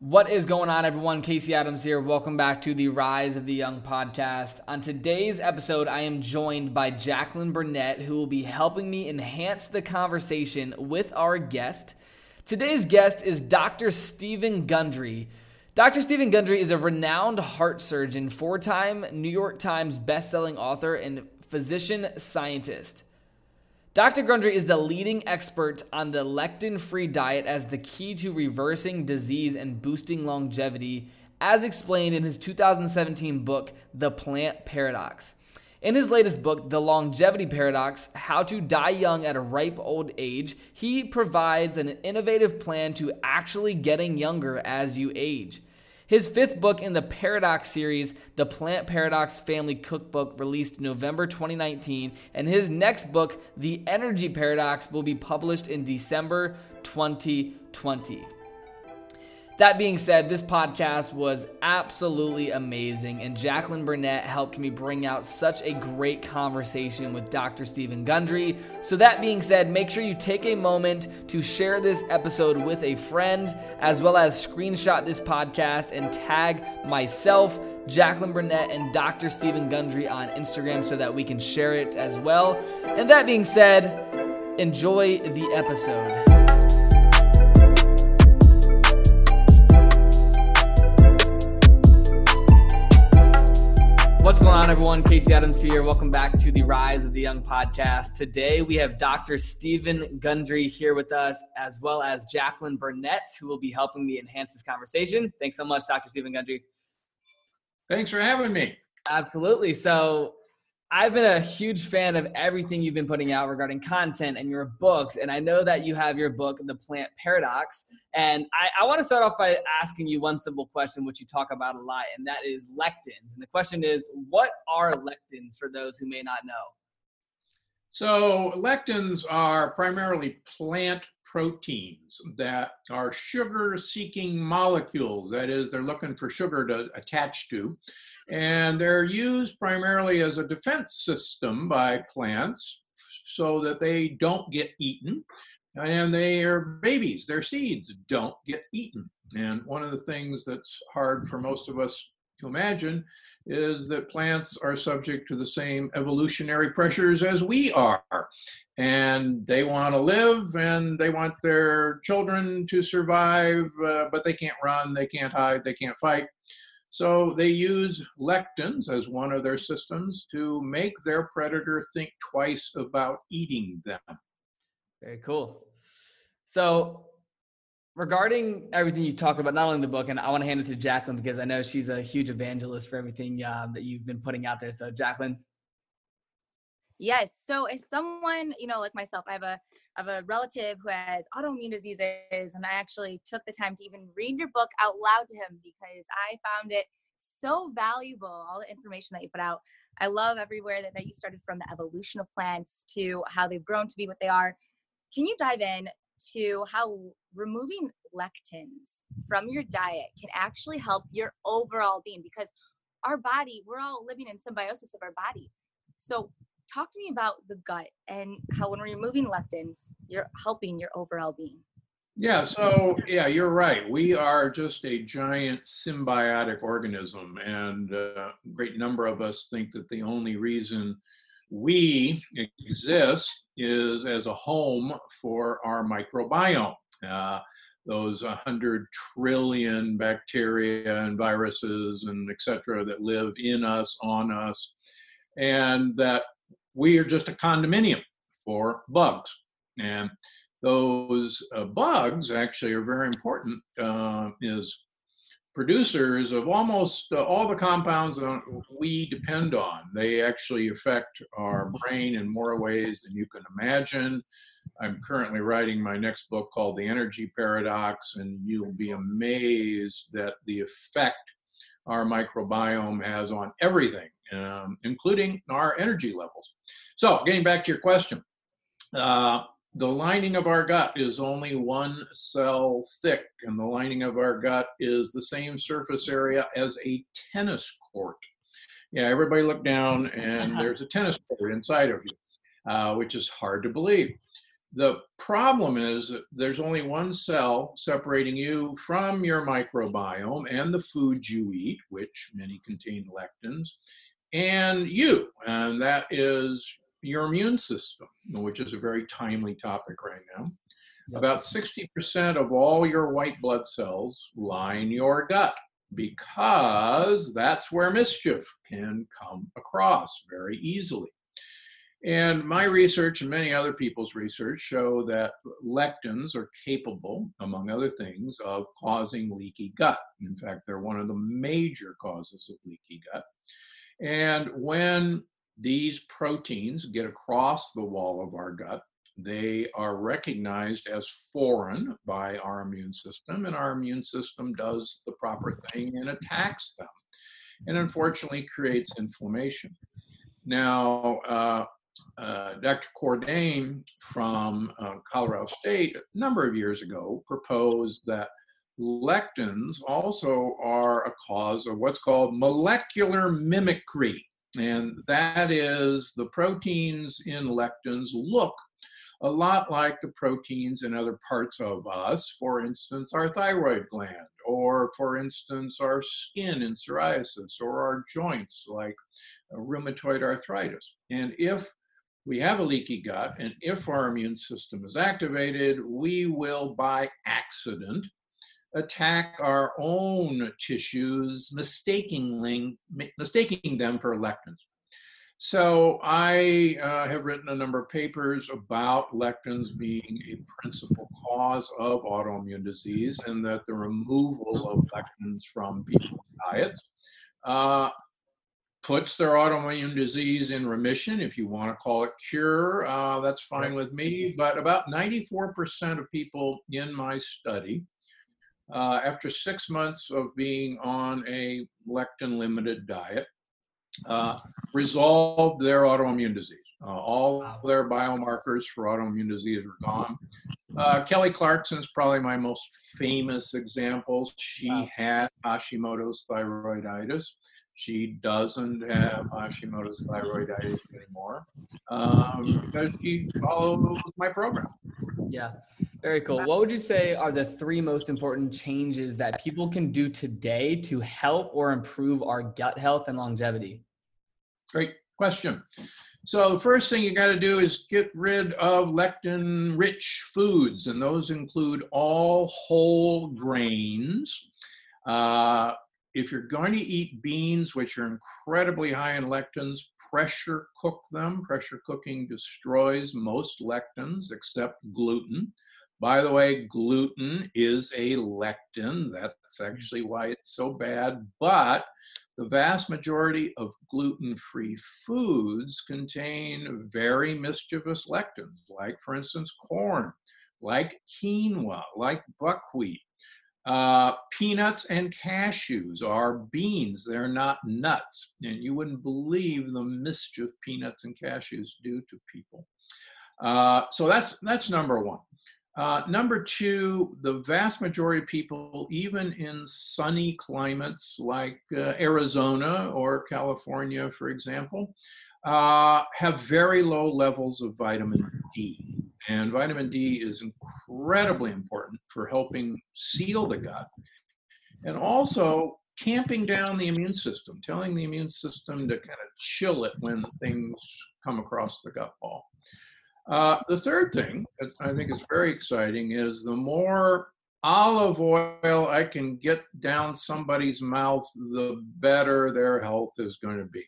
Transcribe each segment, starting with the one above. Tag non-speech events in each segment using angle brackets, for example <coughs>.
What is going on, everyone? Casey Adams here. Welcome back to the Rise of the Young podcast. On today's episode, I am joined by Jacqueline Burnett, who will be helping me enhance the conversation with our guest. Today's guest is Dr. Stephen Gundry. Dr. Stephen Gundry is a renowned heart surgeon, four time New York Times bestselling author, and physician scientist. Dr. Gundry is the leading expert on the lectin free diet as the key to reversing disease and boosting longevity, as explained in his 2017 book, The Plant Paradox. In his latest book, The Longevity Paradox How to Die Young at a Ripe Old Age, he provides an innovative plan to actually getting younger as you age. His fifth book in the Paradox series, The Plant Paradox Family Cookbook, released November 2019, and his next book, The Energy Paradox, will be published in December 2020. That being said, this podcast was absolutely amazing, and Jacqueline Burnett helped me bring out such a great conversation with Dr. Stephen Gundry. So, that being said, make sure you take a moment to share this episode with a friend, as well as screenshot this podcast and tag myself, Jacqueline Burnett, and Dr. Stephen Gundry on Instagram so that we can share it as well. And that being said, enjoy the episode. What's going on, everyone? Casey Adams here. Welcome back to the Rise of the Young podcast. Today we have Dr. Stephen Gundry here with us, as well as Jacqueline Burnett, who will be helping me enhance this conversation. Thanks so much, Dr. Stephen Gundry. Thanks for having me. Absolutely. So, I've been a huge fan of everything you've been putting out regarding content and your books. And I know that you have your book, The Plant Paradox. And I, I want to start off by asking you one simple question, which you talk about a lot, and that is lectins. And the question is, what are lectins for those who may not know? So, lectins are primarily plant proteins that are sugar seeking molecules. That is, they're looking for sugar to attach to. And they're used primarily as a defense system by plants so that they don't get eaten. And their babies, their seeds, don't get eaten. And one of the things that's hard for most of us to imagine is that plants are subject to the same evolutionary pressures as we are. And they want to live and they want their children to survive, uh, but they can't run, they can't hide, they can't fight. So they use lectins as one of their systems to make their predator think twice about eating them. Very cool. So regarding everything you talk about, not only the book, and I want to hand it to Jacqueline because I know she's a huge evangelist for everything uh, that you've been putting out there. So, Jacqueline. Yes. So, as someone, you know, like myself, I have a Have a relative who has autoimmune diseases, and I actually took the time to even read your book out loud to him because I found it so valuable. All the information that you put out. I love everywhere that, that you started from the evolution of plants to how they've grown to be what they are. Can you dive in to how removing lectins from your diet can actually help your overall being because our body we're all living in symbiosis of our body so talk to me about the gut and how when we're removing lectins you're helping your overall being yeah so yeah you're right we are just a giant symbiotic organism and a great number of us think that the only reason we exist is as a home for our microbiome. Uh, those 100 trillion bacteria and viruses and et cetera that live in us, on us, and that we are just a condominium for bugs. And those uh, bugs actually are very important, uh, is producers of almost uh, all the compounds that we depend on. They actually affect our brain in more ways than you can imagine. I'm currently writing my next book called The Energy Paradox, and you'll be amazed that the effect our microbiome has on everything, um, including our energy levels. So, getting back to your question, uh, the lining of our gut is only one cell thick, and the lining of our gut is the same surface area as a tennis court. Yeah, everybody look down, and <laughs> there's a tennis court inside of you, uh, which is hard to believe. The problem is that there's only one cell separating you from your microbiome and the foods you eat, which many contain lectins, and you, and that is your immune system, which is a very timely topic right now. Yep. About 60% of all your white blood cells line your gut because that's where mischief can come across very easily. And my research and many other people's research show that lectins are capable, among other things, of causing leaky gut. In fact, they're one of the major causes of leaky gut. And when these proteins get across the wall of our gut, they are recognized as foreign by our immune system, and our immune system does the proper thing and attacks them, and unfortunately creates inflammation. Now, uh, uh, Dr. Cordain from uh, Colorado State a number of years ago proposed that lectins also are a cause of what's called molecular mimicry. And that is the proteins in lectins look a lot like the proteins in other parts of us, for instance, our thyroid gland, or for instance, our skin in psoriasis, or our joints like uh, rheumatoid arthritis. And if we have a leaky gut, and if our immune system is activated, we will, by accident, attack our own tissues, mistaking, mistaking them for lectins. So I uh, have written a number of papers about lectins being a principal cause of autoimmune disease and that the removal of lectins from people's diets uh, puts their autoimmune disease in remission. If you want to call it cure, uh, that's fine with me. But about 94% of people in my study, uh, after six months of being on a lectin limited diet, uh, resolved their autoimmune disease. Uh, all their biomarkers for autoimmune disease are gone. Uh, Kelly Clarkson is probably my most famous example. She wow. had Hashimoto's thyroiditis. She doesn't have Hashimoto's thyroiditis anymore um, because she follows my program. Yeah, very cool. What would you say are the three most important changes that people can do today to help or improve our gut health and longevity? Great question. So the first thing you got to do is get rid of lectin-rich foods, and those include all whole grains. Uh, if you're going to eat beans, which are incredibly high in lectins, pressure cook them. Pressure cooking destroys most lectins except gluten. By the way, gluten is a lectin. That's actually why it's so bad. But the vast majority of gluten free foods contain very mischievous lectins, like, for instance, corn, like quinoa, like buckwheat. Uh, peanuts and cashews are beans, they're not nuts. And you wouldn't believe the mischief peanuts and cashews do to people. Uh, so that's, that's number one. Uh, number two, the vast majority of people, even in sunny climates like uh, Arizona or California, for example, uh, have very low levels of vitamin D. And vitamin D is incredibly important for helping seal the gut and also camping down the immune system, telling the immune system to kind of chill it when things come across the gut wall. Uh, the third thing that I think is very exciting is the more olive oil I can get down somebody's mouth, the better their health is going to be.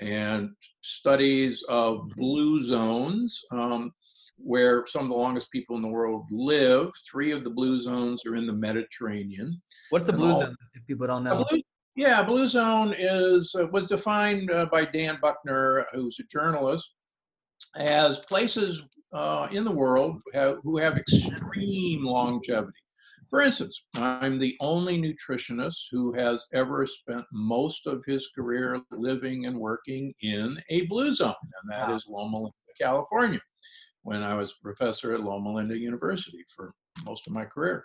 And studies of blue zones, um, where some of the longest people in the world live, three of the blue zones are in the Mediterranean. What's the blue all, zone, if people don't know? Blue, yeah, blue zone is uh, was defined uh, by Dan Buettner, who's a journalist, as places uh, in the world have, who have extreme longevity. For instance, I'm the only nutritionist who has ever spent most of his career living and working in a blue zone, and that wow. is Loma Linda, California, when I was professor at Loma Linda University for most of my career.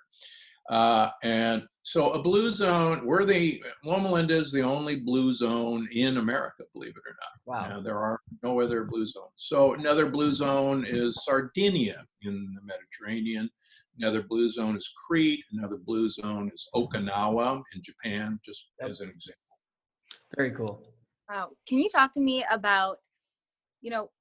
Uh, and so a blue zone, we're the, Loma Linda is the only blue zone in America, believe it or not. Wow. Uh, there are no other blue zones. So another blue zone is Sardinia in the Mediterranean. Another blue zone is Crete. Another blue zone is Okinawa in Japan, just Yep. as an example. Very cool. Wow. Can you talk to me about, you know,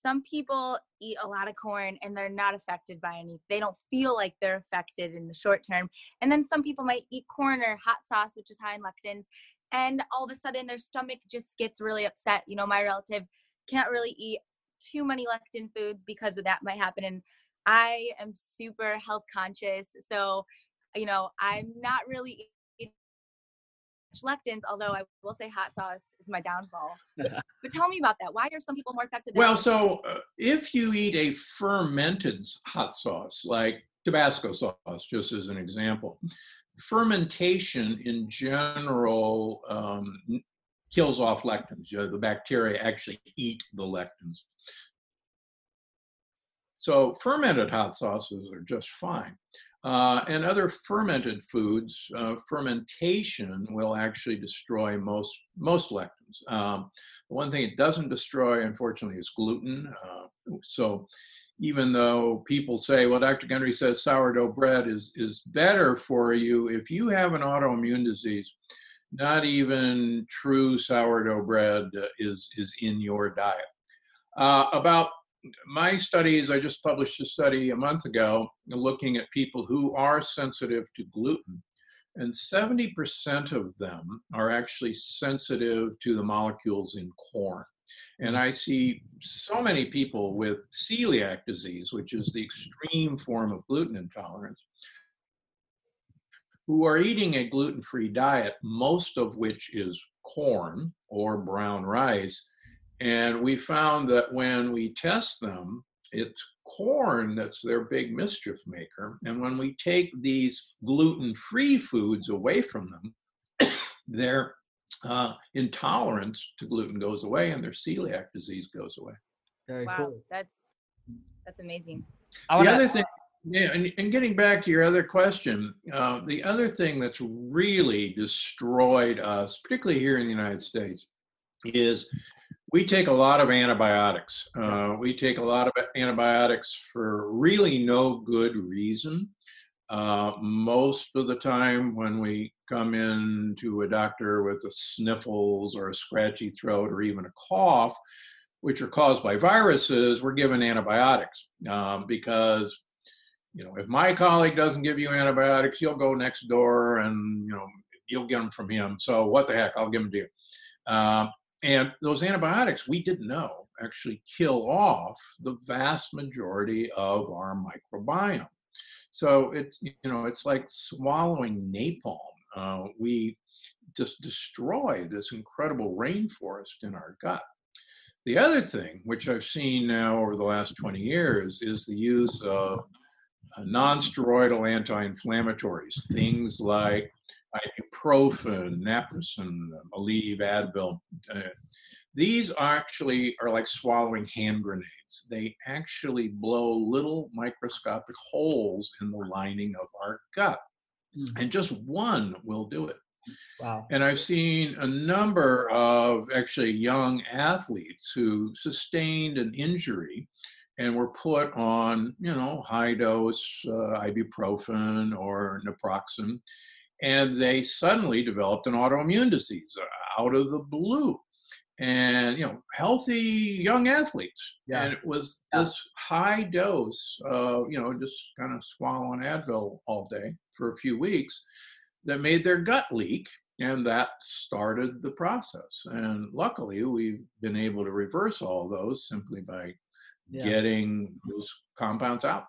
some people eat a lot of corn and they're not affected by any, they don't feel like they're affected in the short term. And then some people might eat corn or hot sauce, which is high in lectins, and all of a sudden their stomach just gets really upset. You know, my relative can't really eat too many lectin foods because of that might happen. And I am super health conscious. So, you know, I'm not really lectins, although I will say hot sauce is my downfall. <laughs> but tell me about that. Why are some people more affected Well, so uh, if you eat a fermented hot sauce, like Tabasco sauce, just as an example, fermentation in general um, kills off lectins. You know, the bacteria actually eat the lectins. So fermented hot sauces are just fine. Uh, and other fermented foods, uh, fermentation will actually destroy most most lectins. Um, the one thing it doesn't destroy, unfortunately, is gluten. Uh, so even though people say, well, Dr. Gundry says sourdough bread is, is better for you, if you have an autoimmune disease, not even true sourdough bread is, is in your diet. Uh, about my studies, I just published a study a month ago looking at people who are sensitive to gluten. And 70% of them are actually sensitive to the molecules in corn. And I see so many people with celiac disease, which is the extreme form of gluten intolerance, who are eating a gluten free diet, most of which is corn or brown rice. And we found that when we test them, it's corn that's their big mischief maker. And when we take these gluten free foods away from them, <coughs> their uh, intolerance to gluten goes away and their celiac disease goes away. Very wow, cool. that's that's amazing. The wanna- other thing, yeah, and, and getting back to your other question, uh, the other thing that's really destroyed us, particularly here in the United States, is we take a lot of antibiotics. Uh, we take a lot of antibiotics for really no good reason. Uh, most of the time, when we come in to a doctor with a sniffles or a scratchy throat or even a cough, which are caused by viruses, we're given antibiotics um, because you know if my colleague doesn't give you antibiotics, you'll go next door and you know you'll get them from him. So what the heck, I'll give them to you. Um, and those antibiotics we didn't know actually kill off the vast majority of our microbiome. So it's you know it's like swallowing napalm. Uh, we just destroy this incredible rainforest in our gut. The other thing, which I've seen now over the last 20 years, is the use of uh, non-steroidal anti-inflammatories, things like ibuprofen, naproxen, Aleve, Advil. Uh, these actually are like swallowing hand grenades. They actually blow little microscopic holes in the lining of our gut. Mm. And just one will do it. Wow. And I've seen a number of actually young athletes who sustained an injury and were put on, you know, high dose uh, ibuprofen or naproxen, and they suddenly developed an autoimmune disease uh, out of the blue. And you know, healthy young athletes, Yeah. and it was Yeah. this high dose, uh, you know, just kind of swallowing Advil all day for a few weeks, that made their gut leak and that started the process and luckily we've been able to reverse all those simply by Yeah. getting those compounds out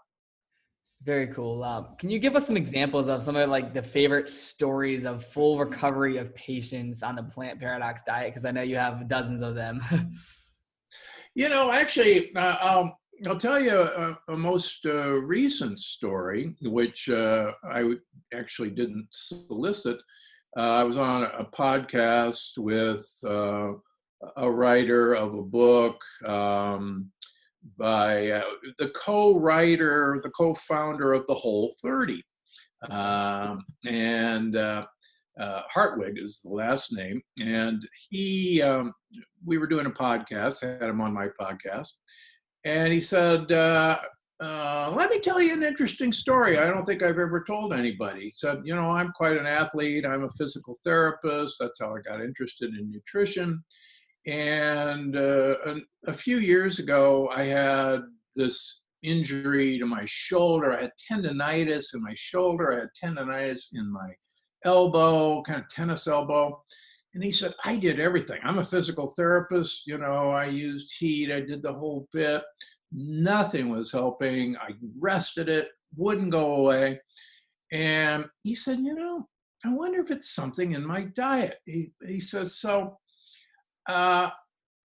Very cool. Um, can you give us some examples of some of like the favorite stories of full recovery of patients on the plant paradox diet? Because I know you have dozens of them. <laughs> you know actually uh, I'll, I'll tell you a, a most uh, recent story which uh, i actually didn't solicit uh, i was on a podcast with uh, a writer of a book um, by uh, the co-writer, the co-founder of the Whole 30. Um, and uh, uh, Hartwig is the last name. And he, um, we were doing a podcast, had him on my podcast. And he said, uh, uh, let me tell you an interesting story. I don't think I've ever told anybody. He said, you know, I'm quite an athlete. I'm a physical therapist. That's how I got interested in nutrition. And uh, a, a few years ago, I had this injury to my shoulder. I had tendonitis in my shoulder. I had tendonitis in my elbow, kind of tennis elbow. And he said, I did everything. I'm a physical therapist. You know, I used heat, I did the whole bit. Nothing was helping. I rested it, wouldn't go away. And he said, You know, I wonder if it's something in my diet. He, he says, So, uh,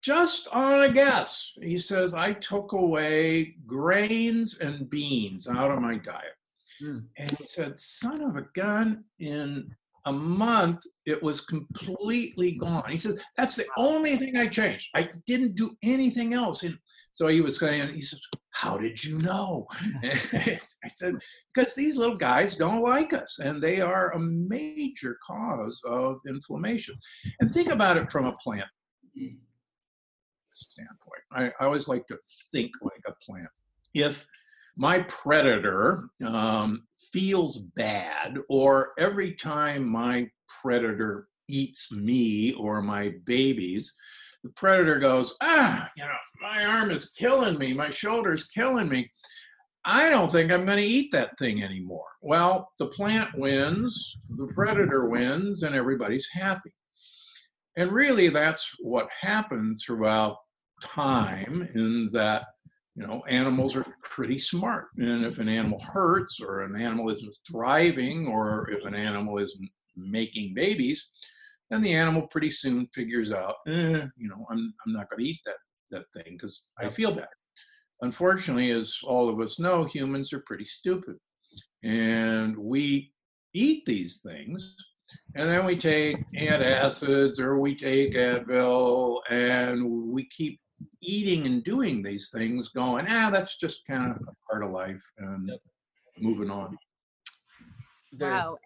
just on a guess, he says, I took away grains and beans out of my diet. Mm. And he said, Son of a gun, in a month, it was completely gone. He says, That's the only thing I changed. I didn't do anything else. And so he was saying, He says, How did you know? <laughs> I said, Because these little guys don't like us, and they are a major cause of inflammation. And think about it from a plant standpoint. I, I always like to think like a plant. If my predator um, feels bad, or every time my predator eats me or my babies, the predator goes, ah, you know, my arm is killing me, my shoulder's killing me. I don't think I'm going to eat that thing anymore. Well, the plant wins, the predator wins, and everybody's happy. And really, that's what happened throughout time in that you know animals are pretty smart. And if an animal hurts or an animal isn't thriving or if an animal isn't making babies then the animal pretty soon figures out eh, you know i'm, I'm not going to eat that that thing because i feel bad. Unfortunately as all of us know humans are pretty stupid. And we eat these things and then we take antacids or we take advil and we keep eating and doing these things going, ah, that's just kind of a part of life and yep. moving on. Wow.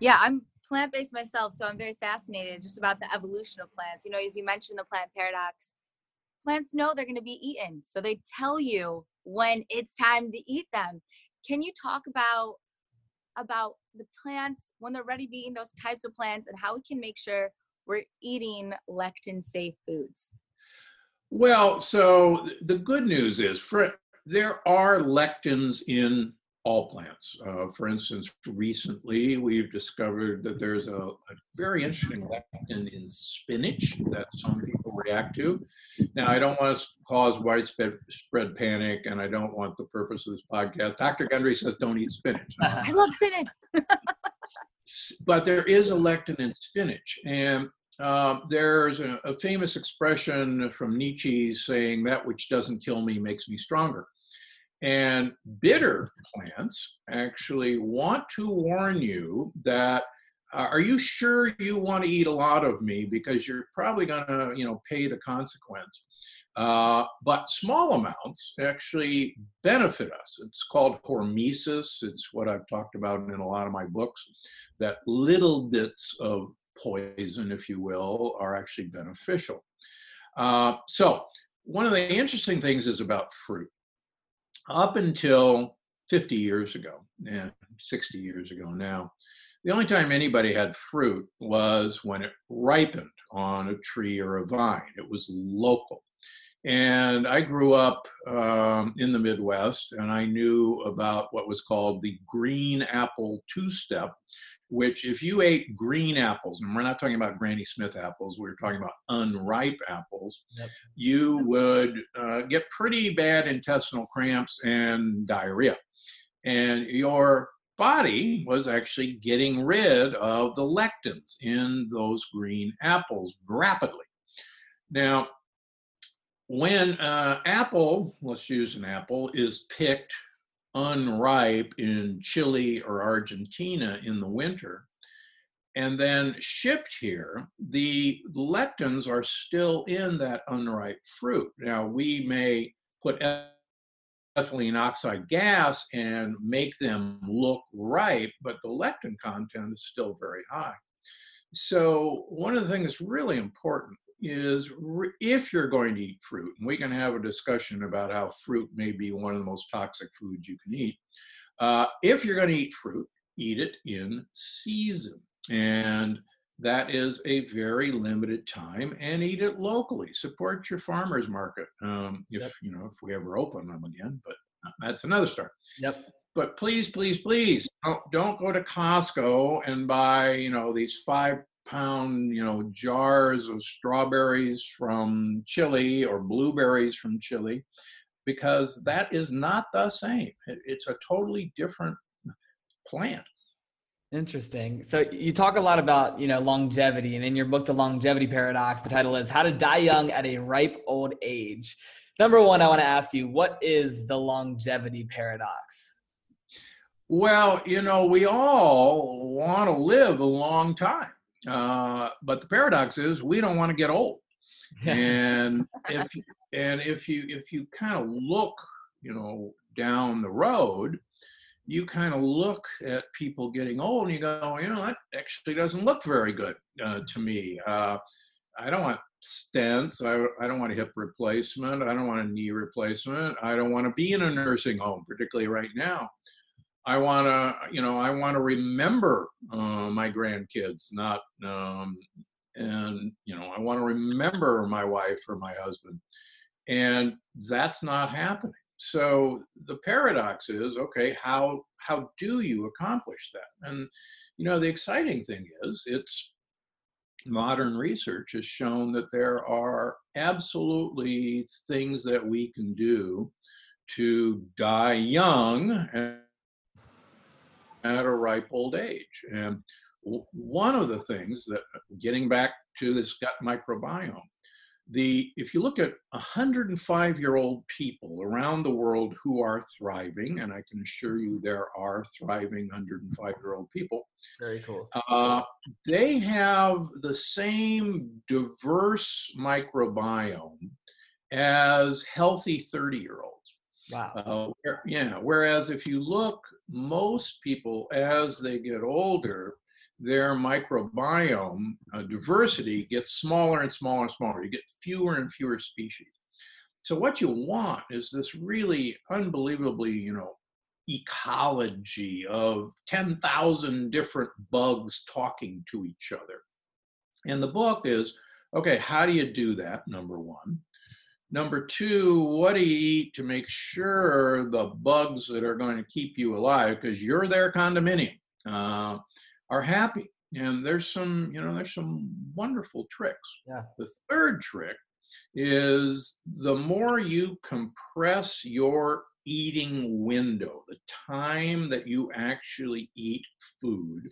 Yeah, I'm plant based myself, so I'm very fascinated just about the evolution of plants. You know, as you mentioned the plant paradox, plants know they're going to be eaten, so they tell you when it's time to eat them. Can you talk about about the plants when they're ready to be eaten, those types of plants, and how we can make sure we're eating lectin safe foods? Well, so the good news is for, there are lectins in all plants. Uh, for instance, recently we've discovered that there's a, a, very interesting lectin in spinach that some people react to. Now, I don't want to cause widespread panic, and I don't want the purpose of this podcast. Dr. Gundry says don't eat spinach. <laughs> I love spinach. but there is a lectin in spinach, and uh, there's a, a, famous expression from Nietzsche saying, That which doesn't kill me makes me stronger. And bitter plants actually want to warn you that uh, are you sure you want to eat a lot of me? Because you're probably going to you know pay the consequence. Uh, but small amounts actually benefit us. It's called hormesis. It's what i've talked about in a lot of my books. That little bits of poison, if you will, are actually beneficial. Uh, so, one of the interesting things is about fruit. Up until 50 years ago, and 60 years ago now, the only time anybody had fruit was when it ripened on a tree or a vine. It was local. And I grew up um, in the Midwest, and I knew about what was called the green apple two step, which if you ate green apples, and we're not talking about Granny Smith apples, we're talking about unripe apples, yep. you would uh, get pretty bad intestinal cramps and diarrhea. And your body was actually getting rid of the lectins in those green apples rapidly. Now, when uh, apple, let's use an apple, is picked unripe in Chile or Argentina in the winter and then shipped here, the lectins are still in that unripe fruit. Now, we may put ethylene oxide gas and make them look ripe, but the lectin content is still very high. So, one of the things that's really important is if you're going to eat fruit, and we can have a discussion about how fruit may be one of the most toxic foods you can eat. Uh, if you're going to eat fruit, eat it in season. And that is a very limited time and eat it locally. Support your farmers market um, if yep. you know if we ever open them again but that's another story. Yep. But please please please don't, don't go to costco and buy you know these five pound you know jars of strawberries from chile or blueberries from chile because that is not the same. It's a totally different plant Interesting. So you talk a lot about, you know, longevity and in your book The Longevity Paradox, the title is How to Die Young at a Ripe Old Age. Number 1, I want to ask you, what is the longevity paradox? Well, you know, we all want to live a long time. Uh, but the paradox is we don't want to get old. <laughs> and if and if you if you kind of look, you know, down the road, you kind of look at people getting old and you go, you know, that actually doesn't look very good uh, to me. Uh, I don't want stents. I, I don't want a hip replacement. I don't want a knee replacement. I don't want to be in a nursing home, particularly right now. I want to, you know, I want to remember uh, my grandkids, not, um, and, you know, I want to remember my wife or my husband. And that's not happening so the paradox is okay how how do you accomplish that? And you know the exciting thing is it's modern research has shown that there are absolutely things that we can do to die young at a ripe old age. And one of the things that getting back to this gut microbiome the if you look at 105 year old people around the world who are thriving and i can assure you there are thriving 105 year old people very cool. uh, they have the same diverse microbiome as healthy 30 year olds wow. Uh, where, yeah whereas if you look most people as they get older their microbiome uh, diversity gets smaller and smaller and smaller. You get fewer and fewer species. So what you want is this really unbelievably, you know, ecology of 10,000 different bugs talking to each other. And the book is, okay, how do you do that? Number one. Number two, what do you eat to make sure the bugs that are going to keep you alive, because you're their condominium, uh, are happy. And there's some, you know, there's some wonderful tricks. Yeah. The third trick is the more you compress your eating window, the time that you actually eat food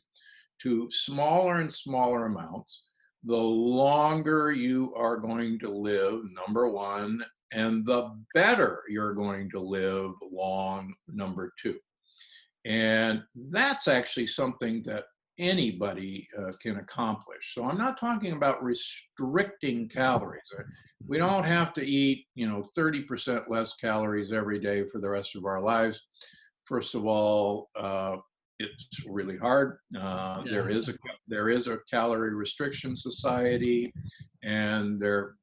to smaller and smaller amounts, the longer you are going to live, number one, and the better you're going to live long, number two. And that's actually something that anybody uh, can accomplish. So I'm not talking about restricting calories. Uh, we don't have to eat, you know, 30% less calories every day for the rest of our lives. First of all, uh, it's really hard. Uh, yeah. There is a there is a calorie restriction society, and they're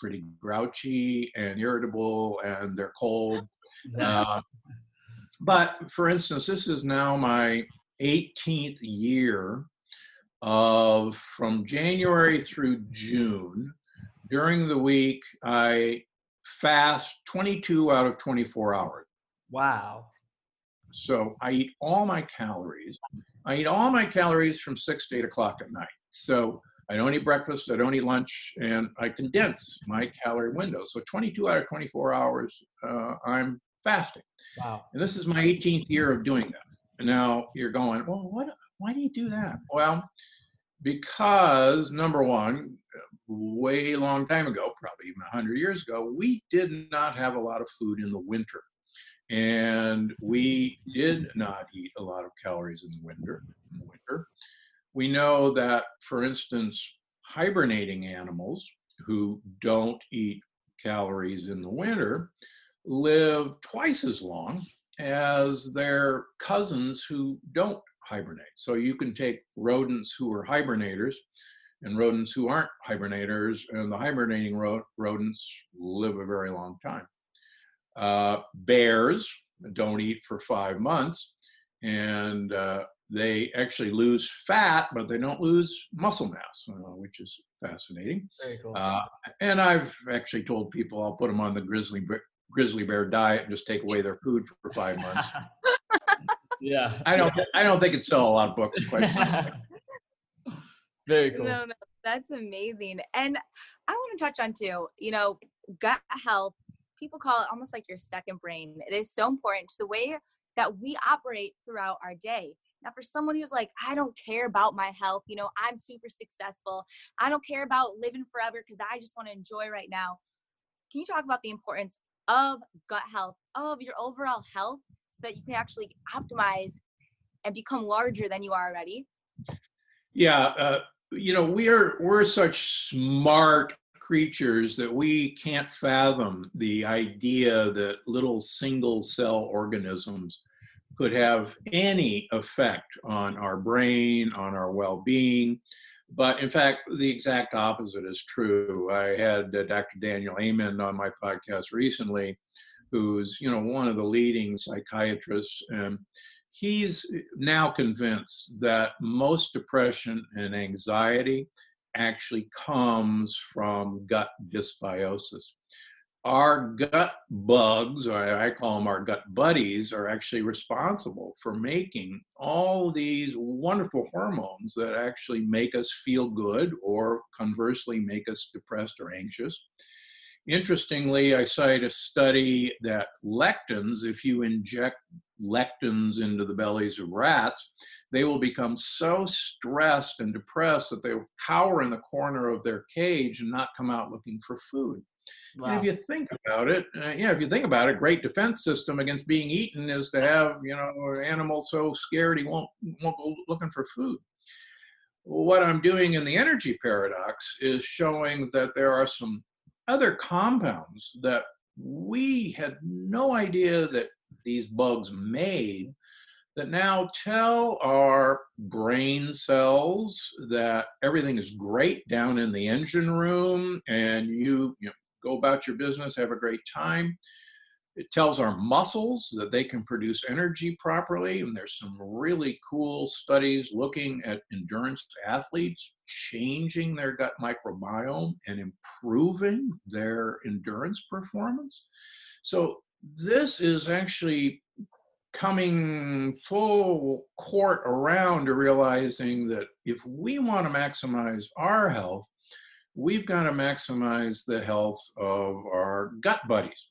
pretty grouchy and irritable, and they're cold. <laughs> Uh, but for instance, this is now my 18th year of from January through June. During the week, I fast 22 out of 24 hours. Wow. So I eat all my calories. I eat all my calories from six to eight o'clock at night. So I don't eat breakfast, I don't eat lunch, and I condense my calorie window. So 22 out of 24 hours, uh, I'm fasting. Wow. And this is my 18th year of doing that. Now you're going, well, what? Why do you do that? Well, because number one, way long time ago, probably even 100 years ago, we did not have a lot of food in the winter. And we did not eat a lot of calories in the winter. In the winter. We know that, for instance, hibernating animals who don't eat calories in the winter live twice as long as their cousins who don't hibernate. So you can take rodents who are hibernators and rodents who aren't hibernators, and the hibernating ro- rodents live a very long time. Uh, bears don't eat for five months, and uh, they actually lose fat, but they don't lose muscle mass, uh, which is fascinating. Very cool. Uh, and I've actually told people I'll put them on the grizzly grizzly bear diet and just take away their food for five months. <laughs> yeah. I don't. I don't think it'd sell a lot of books. Quite <laughs> Very cool. No, no, that's amazing. And I want to touch on too, you know, gut health, people call it almost like your second brain. It is so important to the way that we operate throughout our day. Now, for someone who's like, I don't care about my health, you know, I'm super successful. I don't care about living forever because I just want to enjoy right now. Can you talk about the importance of gut health, of your overall health, so that you can actually optimize and become larger than you are already? Yeah, uh, you know, we're we're such smart creatures that we can't fathom the idea that little single cell organisms could have any effect on our brain, on our well being. But in fact, the exact opposite is true. I had uh, Dr. Daniel Amen on my podcast recently, who's you know one of the leading psychiatrists, and he's now convinced that most depression and anxiety actually comes from gut dysbiosis our gut bugs, or I call them our gut buddies, are actually responsible for making all these wonderful hormones that actually make us feel good or conversely make us depressed or anxious. Interestingly, I cite a study that lectins, if you inject lectins into the bellies of rats, they will become so stressed and depressed that they will cower in the corner of their cage and not come out looking for food. Wow. And if you think about it, uh, yeah, if you think about it, great defense system against being eaten is to have you know an animal so scared he won't won't go looking for food. What I'm doing in the energy paradox is showing that there are some other compounds that we had no idea that these bugs made that now tell our brain cells that everything is great down in the engine room and you, you know, go about your business, have a great time. It tells our muscles that they can produce energy properly. And there's some really cool studies looking at endurance athletes changing their gut microbiome and improving their endurance performance. So, this is actually coming full court around to realizing that if we want to maximize our health, we've got to maximize the health of our gut buddies.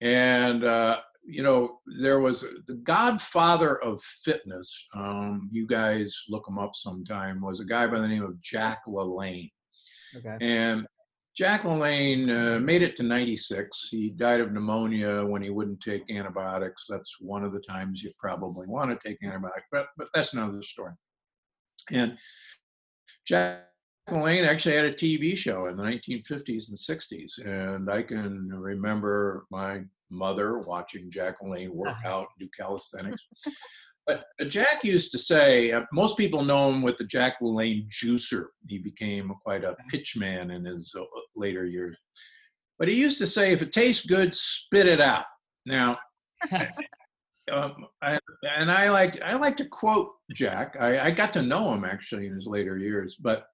And, uh, you know, there was the godfather of fitness. Um, you guys look him up sometime. Was a guy by the name of Jack LaLanne. Okay. And Jack LaLanne uh, made it to 96. He died of pneumonia when he wouldn't take antibiotics. That's one of the times you probably want to take antibiotics, but but that's another story. And Jack LaLanne actually had a TV show in the 1950s and 60s, and I can remember my mother watching Jack LaLanne work uh-huh. out, do calisthenics. but Jack used to say, uh, most people know him with the Jack LaLanne juicer. He became quite a pitch man in his uh, later years. But he used to say, if it tastes good, spit it out. Now, <laughs> um, I, and I like I like to quote Jack. I, I got to know him actually in his later years, but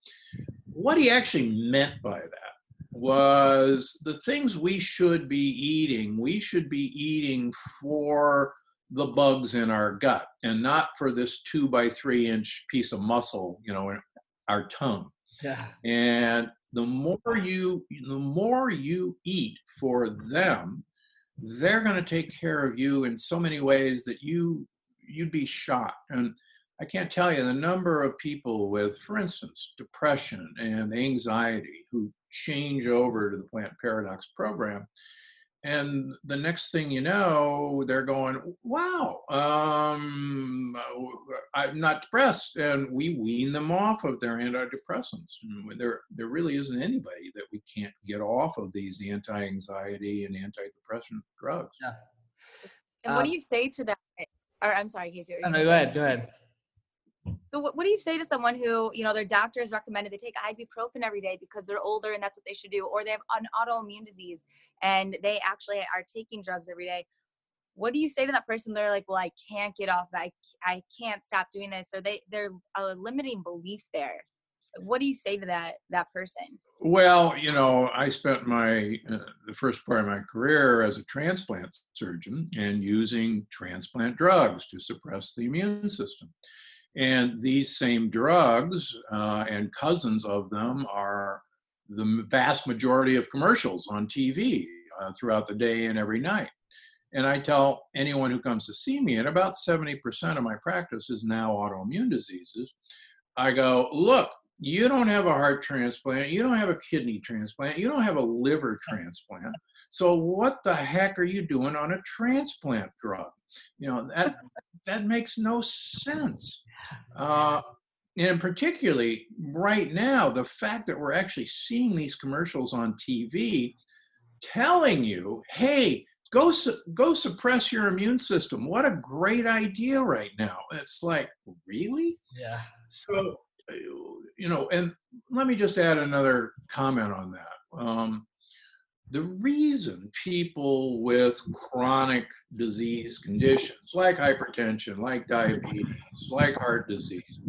what he actually meant by that was the things we should be eating. We should be eating for the bugs in our gut, and not for this two by three inch piece of muscle, you know, in our tongue. Yeah. And the more you the more you eat for them they're going to take care of you in so many ways that you you'd be shocked. And i can't tell you the number of people with for instance depression and anxiety who change over to the plant paradox program and the next thing you know, they're going, "Wow, um, I'm not depressed," and we wean them off of their antidepressants. There, there really isn't anybody that we can't get off of these anti-anxiety and antidepressant drugs. Yeah. And what do you say to that? Or I'm sorry, Casey. Oh, no, go ahead. Go ahead. So what, what do you say to someone who, you know, their doctor has recommended they take ibuprofen every day because they're older and that's what they should do, or they have an autoimmune disease and they actually are taking drugs every day? What do you say to that person? They're like, well, I can't get off that. I, I can't stop doing this. Or they, they're a limiting belief there. What do you say to that, that person? Well, you know, I spent my uh, the first part of my career as a transplant surgeon and using transplant drugs to suppress the immune system. And these same drugs uh, and cousins of them are the vast majority of commercials on TV uh, throughout the day and every night. And I tell anyone who comes to see me, and about 70% of my practice is now autoimmune diseases. I go, look, you don't have a heart transplant, you don't have a kidney transplant, you don't have a liver <laughs> transplant. So what the heck are you doing on a transplant drug? You know, that that makes no sense. Uh, and particularly right now, the fact that we're actually seeing these commercials on TV telling you, hey, go su- go suppress your immune system. What a great idea right now. It's like, really? Yeah. So, you know, and let me just add another comment on that. Um, the reason people with chronic disease conditions like hypertension, like diabetes, like heart disease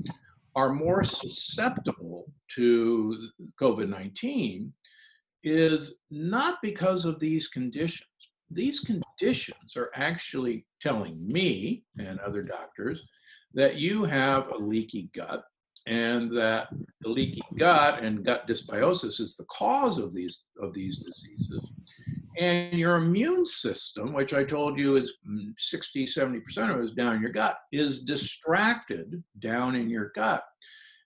are more susceptible to COVID 19 is not because of these conditions. These conditions are actually telling me and other doctors that you have a leaky gut and that the leaky gut and gut dysbiosis is the cause of these of these diseases. And your immune system which i told you is 60 70% of it is down in your gut is distracted down in your gut.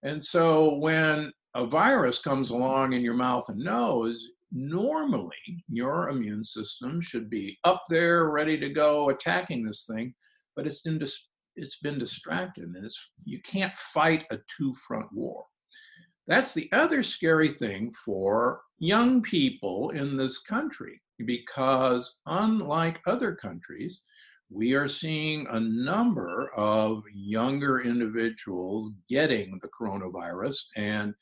And so when a virus comes along in your mouth and nose normally your immune system should be up there ready to go attacking this thing but it's in dis- it's been distracted and it's you can't fight a two front war. That's the other scary thing for young people in this country because unlike other countries we are seeing a number of younger individuals getting the coronavirus and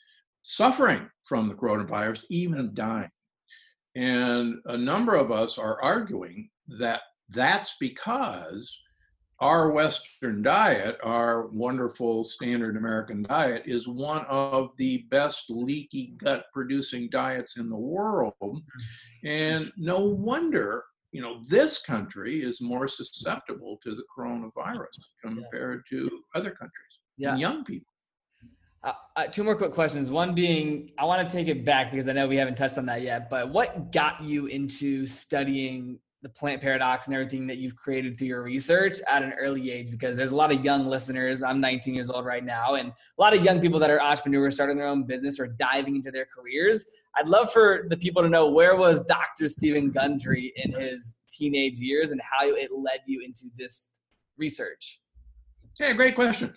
suffering from the coronavirus even dying. And a number of us are arguing that that's because our Western diet, our wonderful standard American diet, is one of the best leaky gut producing diets in the world. And no wonder, you know, this country is more susceptible to the coronavirus compared yeah. to other countries. Yeah. young people. Uh, uh, two more quick questions. One being, I want to take it back because I know we haven't touched on that yet. But what got you into studying the plant paradox and everything that you've created through your research at an early age because there's a lot of young listeners. I'm 19 years old right now, and a lot of young people that are entrepreneurs starting their own business or diving into their careers. I'd love for the people to know where was Dr. Stephen Gundry in his teenage years and how it led you into this research. Yeah, great question.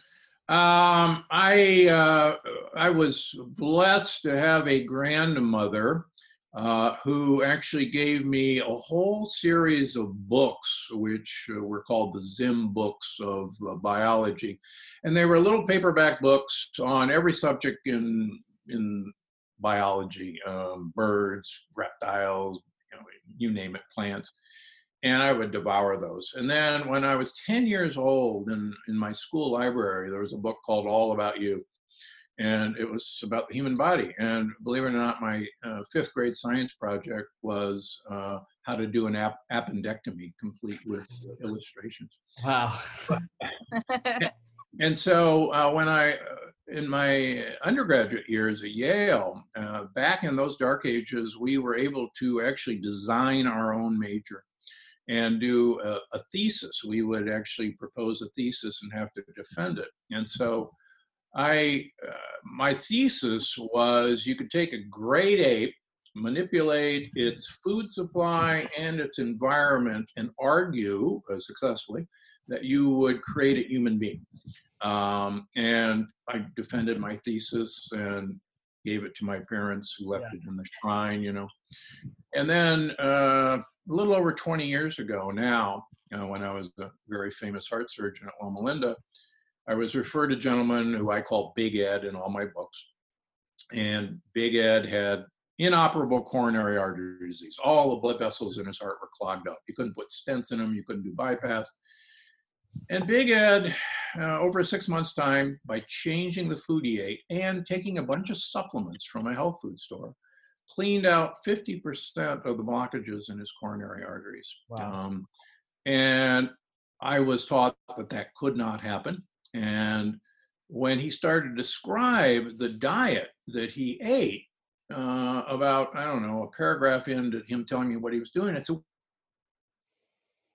Um, I uh, I was blessed to have a grandmother uh, who actually gave me a whole series of books, which uh, were called the Zim books of uh, biology. And they were little paperback books on every subject in, in biology um, birds, reptiles, you, know, you name it, plants. And I would devour those. And then when I was 10 years old in, in my school library, there was a book called All About You and it was about the human body. And believe it or not, my uh, fifth grade science project was uh, how to do an ap- appendectomy, complete with illustrations. Wow. and so uh, when I, uh, in my undergraduate years at Yale, uh, back in those dark ages, we were able to actually design our own major and do a, a thesis. We would actually propose a thesis and have to defend it. And so I, uh, my thesis was you could take a great ape manipulate its food supply and its environment and argue uh, successfully that you would create a human being. Um, and I defended my thesis and gave it to my parents who left yeah. it in the shrine, you know. And then uh, a little over 20 years ago now, uh, when I was a very famous heart surgeon at Loma Linda, I was referred to a gentleman who I call Big Ed in all my books. And Big Ed had inoperable coronary artery disease. All the blood vessels in his heart were clogged up. You couldn't put stents in them, you couldn't do bypass. And Big Ed, uh, over six months' time, by changing the food he ate and taking a bunch of supplements from a health food store, cleaned out 50% of the blockages in his coronary arteries. Wow. Um, and I was taught that that could not happen. And when he started to describe the diet that he ate, uh, about, I don't know, a paragraph into him telling me what he was doing, I said,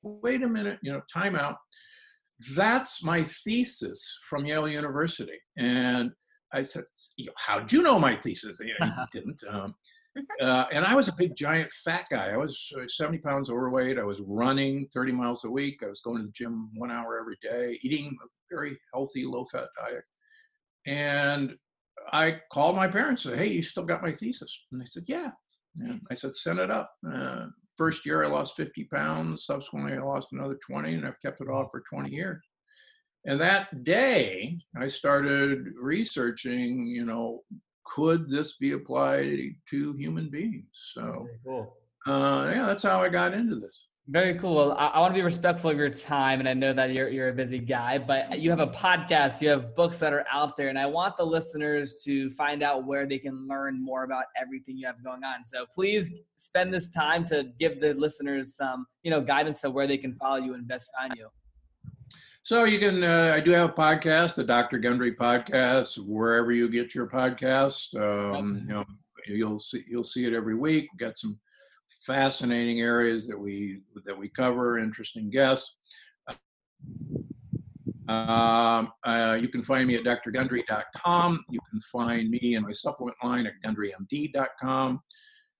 wait a minute, you know, time out. That's my thesis from Yale University. And I said, how'd you know my thesis? You know, he <laughs> didn't. Um, <laughs> uh, and I was a big, giant, fat guy. I was uh, 70 pounds overweight. I was running 30 miles a week. I was going to the gym one hour every day, eating very healthy, low fat diet. And I called my parents and said, Hey, you still got my thesis? And they said, Yeah. And I said, Send it up. Uh, first year, I lost 50 pounds. Subsequently, I lost another 20, and I've kept it off for 20 years. And that day, I started researching, you know, could this be applied to human beings? So, cool. uh, yeah, that's how I got into this. Very cool. Well, I, I, want to be respectful of your time, and I know that you're you're a busy guy, but you have a podcast, you have books that are out there, and I want the listeners to find out where they can learn more about everything you have going on. So please spend this time to give the listeners some, you know, guidance of where they can follow you and best find you. So you can, uh, I do have a podcast, the Dr. Gundry podcast, wherever you get your podcast. Um. You know, you'll see you'll see it every week. We've got some fascinating areas that we that we cover, interesting guests. Um, uh, you can find me at drgundry.com. You can find me and my supplement line at gundrymd.com.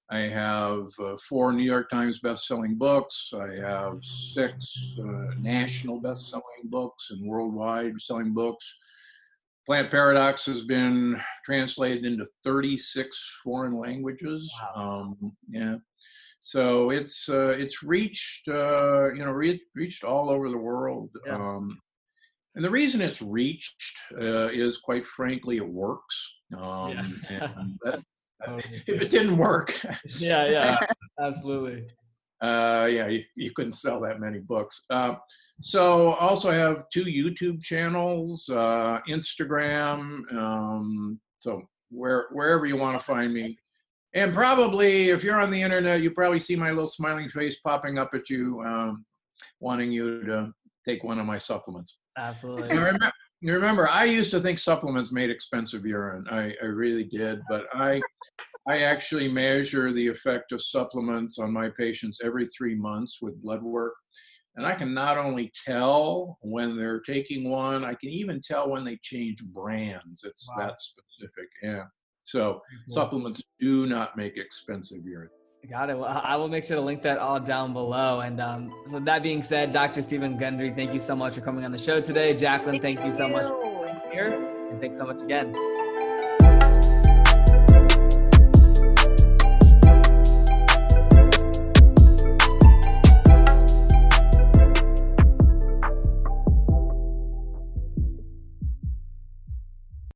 I have uh, four New York Times best-selling books. I have six uh, national best-selling books and worldwide selling books. Plant Paradox has been translated into 36 foreign languages. Wow. Um, yeah, so it's uh, it's reached uh, you know re- reached all over the world. Yeah. Um, and the reason it's reached uh, is quite frankly it works. Um, yeah. <laughs> that, if it didn't work, yeah, <laughs> yeah, absolutely. Uh, yeah, you, you, couldn't sell that many books. Uh, so also have two YouTube channels, uh, Instagram. Um, so where wherever you want to find me, and probably if you're on the internet, you probably see my little smiling face popping up at you, um, wanting you to take one of my supplements. Absolutely. remember, you remember, I used to think supplements made expensive urine. I, I really did, but I, I actually measure the effect of supplements on my patients every three months with blood work. And I can not only tell when they're taking one, I can even tell when they change brands. It's wow. that specific. Yeah. So mm-hmm. supplements do not make expensive urine. Got it. Well, I will make sure to link that all down below. And um, so that being said, Dr. Stephen Gundry, thank you so much for coming on the show today. Jacqueline, thank, thank you so much for being here. And thanks so much again.